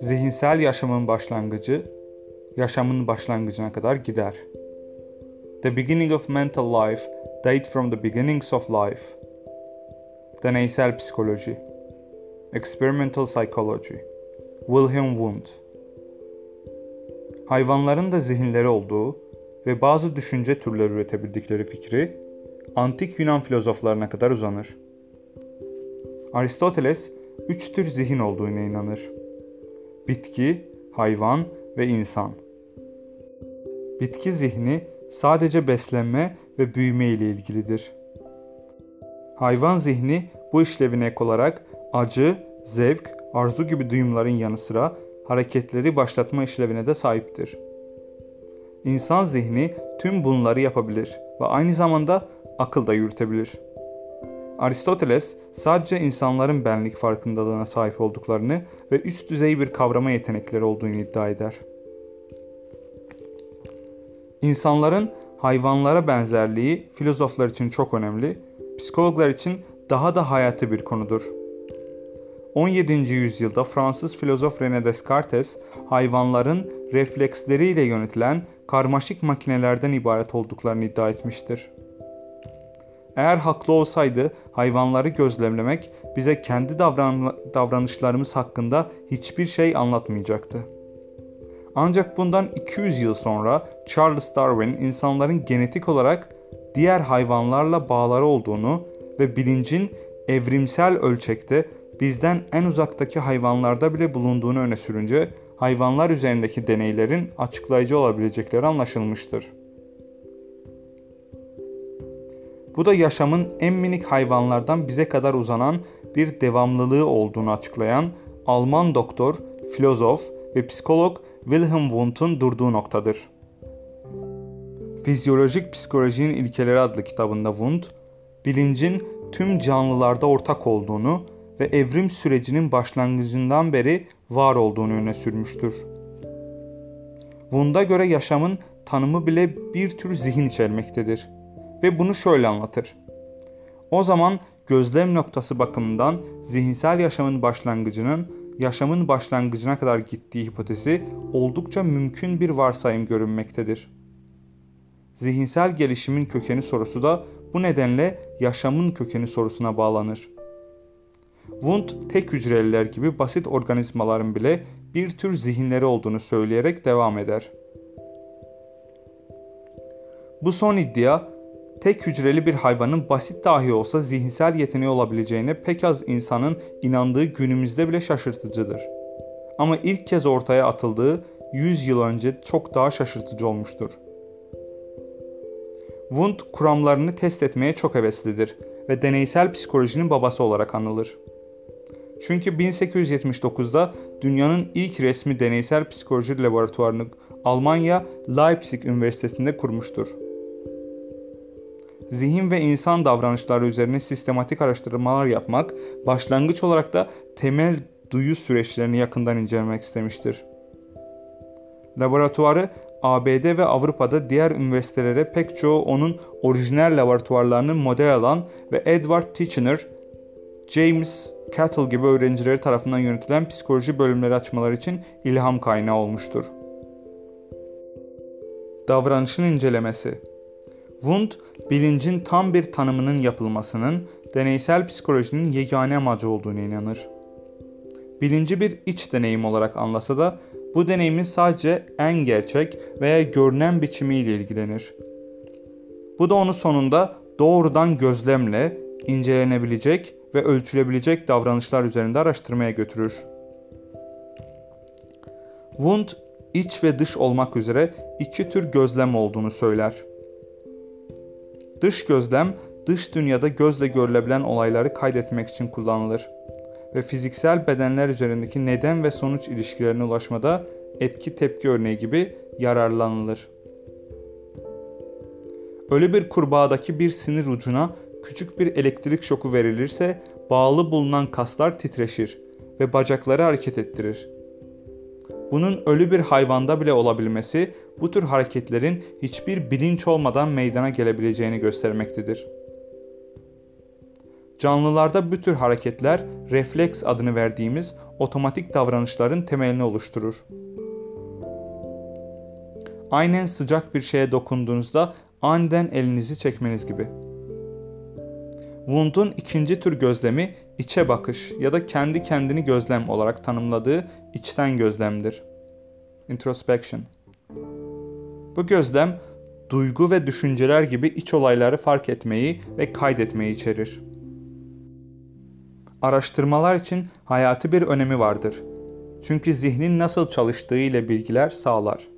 zihinsel yaşamın başlangıcı, yaşamın başlangıcına kadar gider. The beginning of mental life date from the beginnings of life. Deneysel psikoloji. Experimental psychology. Wilhelm Wundt. Hayvanların da zihinleri olduğu ve bazı düşünce türleri üretebildikleri fikri antik Yunan filozoflarına kadar uzanır. Aristoteles üç tür zihin olduğuna inanır. Bitki, hayvan ve insan. Bitki zihni sadece beslenme ve büyüme ile ilgilidir. Hayvan zihni bu işlevine ek olarak acı, zevk, arzu gibi duyumların yanı sıra hareketleri başlatma işlevine de sahiptir. İnsan zihni tüm bunları yapabilir ve aynı zamanda akıl da yürütebilir. Aristoteles sadece insanların benlik farkındalığına sahip olduklarını ve üst düzey bir kavrama yetenekleri olduğunu iddia eder. İnsanların hayvanlara benzerliği filozoflar için çok önemli, psikologlar için daha da hayati bir konudur. 17. yüzyılda Fransız filozof René Descartes hayvanların refleksleriyle yönetilen karmaşık makinelerden ibaret olduklarını iddia etmiştir. Eğer haklı olsaydı hayvanları gözlemlemek bize kendi davran davranışlarımız hakkında hiçbir şey anlatmayacaktı. Ancak bundan 200 yıl sonra Charles Darwin insanların genetik olarak diğer hayvanlarla bağları olduğunu ve bilincin evrimsel ölçekte bizden en uzaktaki hayvanlarda bile bulunduğunu öne sürünce hayvanlar üzerindeki deneylerin açıklayıcı olabilecekleri anlaşılmıştır. Bu da yaşamın en minik hayvanlardan bize kadar uzanan bir devamlılığı olduğunu açıklayan Alman doktor, filozof ve psikolog Wilhelm Wundt'un durduğu noktadır. Fizyolojik Psikolojinin İlkeleri adlı kitabında Wundt, bilincin tüm canlılarda ortak olduğunu ve evrim sürecinin başlangıcından beri var olduğunu öne sürmüştür. Wundt'a göre yaşamın tanımı bile bir tür zihin içermektedir ve bunu şöyle anlatır. O zaman gözlem noktası bakımından zihinsel yaşamın başlangıcının yaşamın başlangıcına kadar gittiği hipotezi oldukça mümkün bir varsayım görünmektedir. Zihinsel gelişimin kökeni sorusu da bu nedenle yaşamın kökeni sorusuna bağlanır. Wundt tek hücreliler gibi basit organizmaların bile bir tür zihinleri olduğunu söyleyerek devam eder. Bu son iddia tek hücreli bir hayvanın basit dahi olsa zihinsel yeteneği olabileceğine pek az insanın inandığı günümüzde bile şaşırtıcıdır. Ama ilk kez ortaya atıldığı 100 yıl önce çok daha şaşırtıcı olmuştur. Wundt kuramlarını test etmeye çok heveslidir ve deneysel psikolojinin babası olarak anılır. Çünkü 1879'da dünyanın ilk resmi deneysel psikoloji laboratuvarını Almanya Leipzig Üniversitesi'nde kurmuştur. Zihin ve insan davranışları üzerine sistematik araştırmalar yapmak, başlangıç olarak da temel duyu süreçlerini yakından incelemek istemiştir. Laboratuvarı ABD ve Avrupa'da diğer üniversitelere pek çoğu onun orijinal laboratuvarlarını model alan ve Edward Titchener, James Cattle gibi öğrencileri tarafından yönetilen psikoloji bölümleri açmaları için ilham kaynağı olmuştur. Davranışın incelemesi Wundt, bilincin tam bir tanımının yapılmasının deneysel psikolojinin yegane amacı olduğunu inanır. Bilinci bir iç deneyim olarak anlasa da bu deneyimin sadece en gerçek veya görünen biçimiyle ilgilenir. Bu da onu sonunda doğrudan gözlemle incelenebilecek ve ölçülebilecek davranışlar üzerinde araştırmaya götürür. Wundt iç ve dış olmak üzere iki tür gözlem olduğunu söyler. Dış gözlem, dış dünyada gözle görülebilen olayları kaydetmek için kullanılır ve fiziksel bedenler üzerindeki neden ve sonuç ilişkilerine ulaşmada etki tepki örneği gibi yararlanılır. Ölü bir kurbağadaki bir sinir ucuna küçük bir elektrik şoku verilirse bağlı bulunan kaslar titreşir ve bacakları hareket ettirir. Bunun ölü bir hayvanda bile olabilmesi bu tür hareketlerin hiçbir bilinç olmadan meydana gelebileceğini göstermektedir. Canlılarda bu tür hareketler refleks adını verdiğimiz otomatik davranışların temelini oluşturur. Aynen sıcak bir şeye dokunduğunuzda aniden elinizi çekmeniz gibi. Wundt'un ikinci tür gözlemi içe bakış ya da kendi kendini gözlem olarak tanımladığı içten gözlemdir. Introspection. Bu gözlem duygu ve düşünceler gibi iç olayları fark etmeyi ve kaydetmeyi içerir. Araştırmalar için hayati bir önemi vardır. Çünkü zihnin nasıl çalıştığı ile bilgiler sağlar.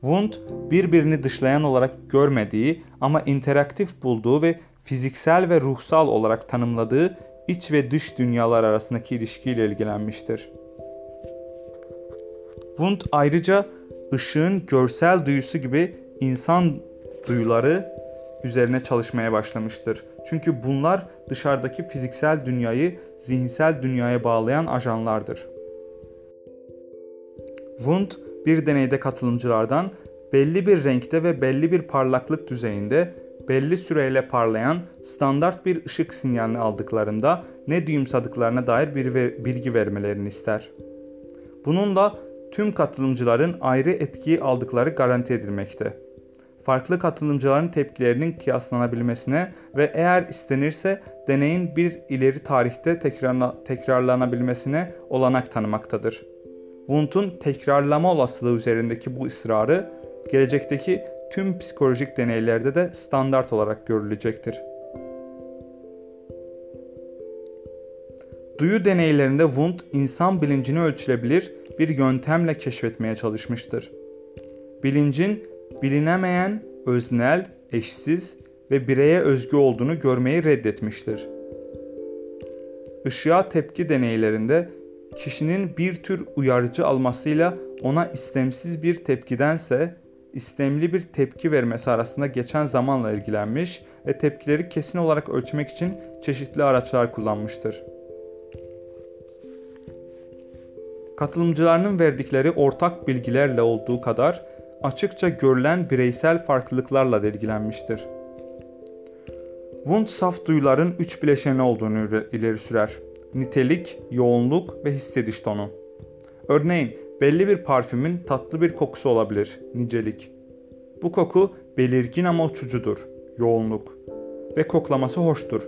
Wundt birbirini dışlayan olarak görmediği ama interaktif bulduğu ve fiziksel ve ruhsal olarak tanımladığı iç ve dış dünyalar arasındaki ilişkiyle ilgilenmiştir. Wundt ayrıca ışığın görsel duyusu gibi insan duyuları üzerine çalışmaya başlamıştır. Çünkü bunlar dışarıdaki fiziksel dünyayı zihinsel dünyaya bağlayan ajanlardır. Wundt bir deneyde katılımcılardan belli bir renkte ve belli bir parlaklık düzeyinde belli süreyle parlayan standart bir ışık sinyalini aldıklarında ne duyumsadıklarına dair bir bilgi vermelerini ister. Bununla tüm katılımcıların ayrı etkiyi aldıkları garanti edilmekte. Farklı katılımcıların tepkilerinin kıyaslanabilmesine ve eğer istenirse deneyin bir ileri tarihte tekrarla, tekrarlanabilmesine olanak tanımaktadır. Wundt'un tekrarlama olasılığı üzerindeki bu ısrarı gelecekteki tüm psikolojik deneylerde de standart olarak görülecektir. Duyu deneylerinde Wundt insan bilincini ölçülebilir bir yöntemle keşfetmeye çalışmıştır. Bilincin bilinemeyen, öznel, eşsiz ve bireye özgü olduğunu görmeyi reddetmiştir. Işığa tepki deneylerinde kişinin bir tür uyarıcı almasıyla ona istemsiz bir tepkidense istemli bir tepki vermesi arasında geçen zamanla ilgilenmiş ve tepkileri kesin olarak ölçmek için çeşitli araçlar kullanmıştır. Katılımcılarının verdikleri ortak bilgilerle olduğu kadar açıkça görülen bireysel farklılıklarla da ilgilenmiştir. Wundt saf duyuların üç bileşeni olduğunu ileri sürer. Nitelik, yoğunluk ve hissediş tonu. Örneğin belli bir parfümün tatlı bir kokusu olabilir, nicelik. Bu koku belirgin ama uçucudur, yoğunluk. Ve koklaması hoştur,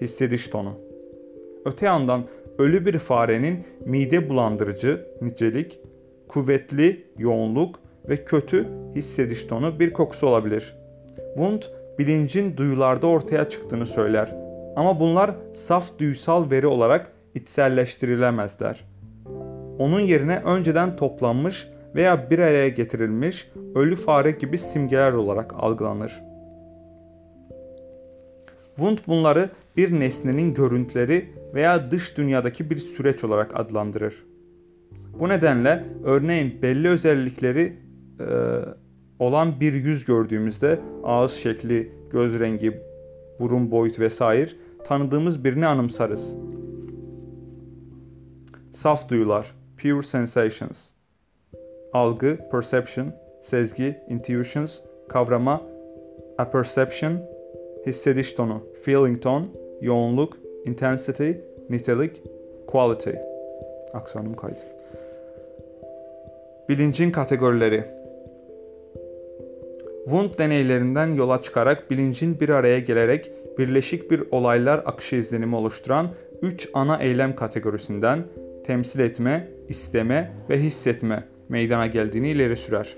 hissediş tonu. Öte yandan ölü bir farenin mide bulandırıcı, nicelik, kuvvetli, yoğunluk ve kötü hissediş tonu bir kokusu olabilir. Wundt bilincin duyularda ortaya çıktığını söyler. Ama bunlar saf duysal veri olarak içselleştirilemezler. Onun yerine önceden toplanmış veya bir araya getirilmiş ölü fare gibi simgeler olarak algılanır. Wundt bunları bir nesnenin görüntüleri veya dış dünyadaki bir süreç olarak adlandırır. Bu nedenle örneğin belli özellikleri e, olan bir yüz gördüğümüzde ağız şekli, göz rengi, burun boyut vesaire tanıdığımız birini anımsarız. Saf duyular, pure sensations. Algı, perception, sezgi, intuitions, kavrama, apperception, hissediş tonu, feeling tone, yoğunluk, intensity, nitelik, quality. Aksanım kaydı. Bilincin kategorileri Wundt deneylerinden yola çıkarak bilincin bir araya gelerek birleşik bir olaylar akışı izlenimi oluşturan 3 ana eylem kategorisinden temsil etme, isteme ve hissetme meydana geldiğini ileri sürer.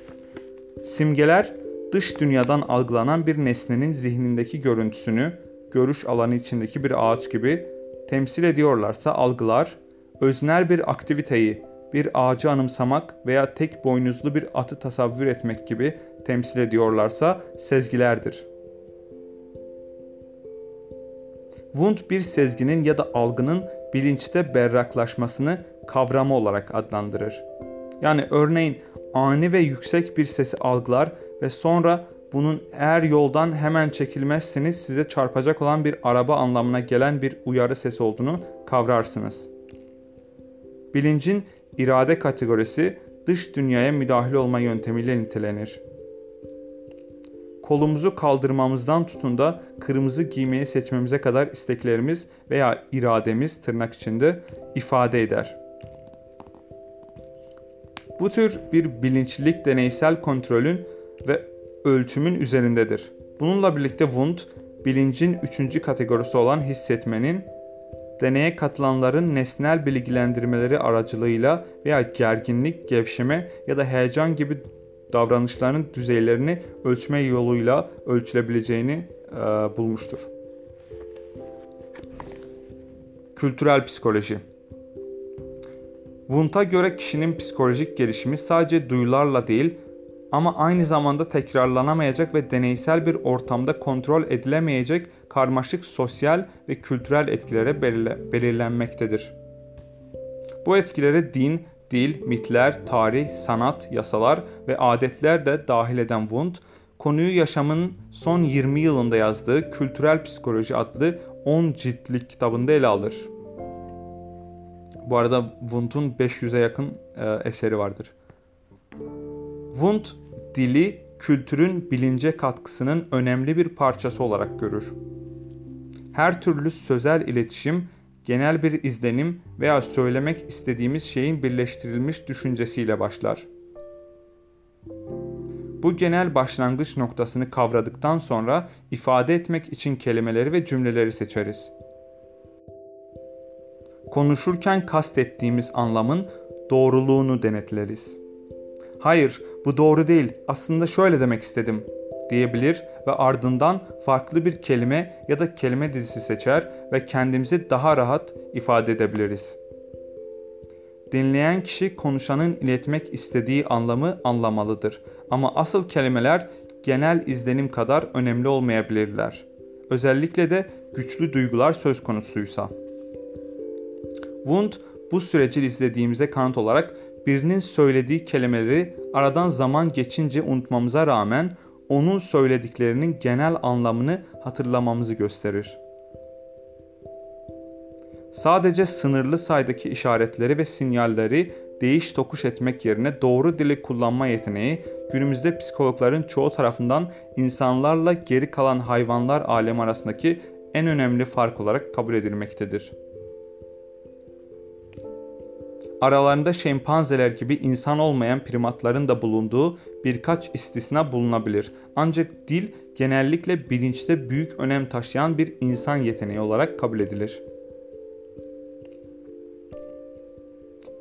Simgeler dış dünyadan algılanan bir nesnenin zihnindeki görüntüsünü görüş alanı içindeki bir ağaç gibi temsil ediyorlarsa algılar öznel bir aktiviteyi bir ağacı anımsamak veya tek boynuzlu bir atı tasavvür etmek gibi temsil ediyorlarsa sezgilerdir. Wundt bir sezginin ya da algının bilinçte berraklaşmasını kavrama olarak adlandırır. Yani örneğin ani ve yüksek bir sesi algılar ve sonra bunun eğer yoldan hemen çekilmezseniz size çarpacak olan bir araba anlamına gelen bir uyarı sesi olduğunu kavrarsınız. Bilincin irade kategorisi dış dünyaya müdahil olma yöntemiyle nitelenir. kolumuzu kaldırmamızdan tutun da kırmızı giymeyi seçmemize kadar isteklerimiz veya irademiz tırnak içinde ifade eder. Bu tür bir bilinçlilik deneysel kontrolün ve ölçümün üzerindedir. Bununla birlikte Wundt, bilincin üçüncü kategorisi olan hissetmenin, deneye katılanların nesnel bilgilendirmeleri aracılığıyla veya gerginlik, gevşeme ya da heyecan gibi davranışların düzeylerini ölçme yoluyla ölçülebileceğini e, bulmuştur. Kültürel psikoloji Wundt'a göre kişinin psikolojik gelişimi sadece duyularla değil ama aynı zamanda tekrarlanamayacak ve deneysel bir ortamda kontrol edilemeyecek karmaşık sosyal ve kültürel etkilere belirlenmektedir. Bu etkilere din, dil, mitler, tarih, sanat, yasalar ve adetler de dahil eden Wundt, konuyu yaşamın son 20 yılında yazdığı Kültürel Psikoloji adlı 10 ciltlik kitabında ele alır. Bu arada Wundt'un 500'e yakın e, eseri vardır. Wundt dili kültürün bilince katkısının önemli bir parçası olarak görür. Her türlü sözel iletişim genel bir izlenim veya söylemek istediğimiz şeyin birleştirilmiş düşüncesiyle başlar. Bu genel başlangıç noktasını kavradıktan sonra ifade etmek için kelimeleri ve cümleleri seçeriz. Konuşurken kastettiğimiz anlamın doğruluğunu denetleriz. Hayır, bu doğru değil. Aslında şöyle demek istedim diyebilir ve ardından farklı bir kelime ya da kelime dizisi seçer ve kendimizi daha rahat ifade edebiliriz. Dinleyen kişi konuşanın iletmek istediği anlamı anlamalıdır. Ama asıl kelimeler genel izlenim kadar önemli olmayabilirler. Özellikle de güçlü duygular söz konusuysa. Wundt bu süreci izlediğimize kanıt olarak birinin söylediği kelimeleri aradan zaman geçince unutmamıza rağmen onun söylediklerinin genel anlamını hatırlamamızı gösterir. Sadece sınırlı saydaki işaretleri ve sinyalleri değiş tokuş etmek yerine doğru dili kullanma yeteneği günümüzde psikologların çoğu tarafından insanlarla geri kalan hayvanlar alemi arasındaki en önemli fark olarak kabul edilmektedir. Aralarında şempanzeler gibi insan olmayan primatların da bulunduğu birkaç istisna bulunabilir. Ancak dil genellikle bilinçte büyük önem taşıyan bir insan yeteneği olarak kabul edilir.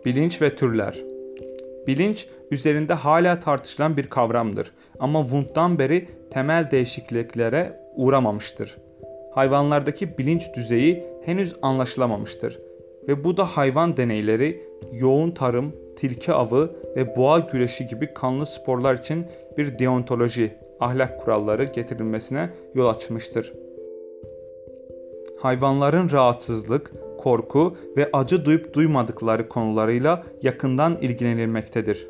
Bilinç ve türler Bilinç üzerinde hala tartışılan bir kavramdır ama Wundt'tan beri temel değişikliklere uğramamıştır. Hayvanlardaki bilinç düzeyi henüz anlaşılamamıştır ve bu da hayvan deneyleri, yoğun tarım, tilki avı ve boğa güreşi gibi kanlı sporlar için bir deontoloji, ahlak kuralları getirilmesine yol açmıştır. Hayvanların rahatsızlık, korku ve acı duyup duymadıkları konularıyla yakından ilgilenilmektedir.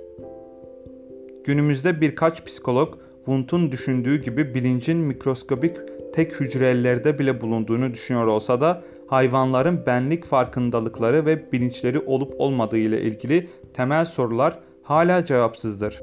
Günümüzde birkaç psikolog Wundt'un düşündüğü gibi bilincin mikroskobik tek hücrelerde bile bulunduğunu düşünüyor olsa da hayvanların benlik farkındalıkları ve bilinçleri olup olmadığı ile ilgili temel sorular hala cevapsızdır.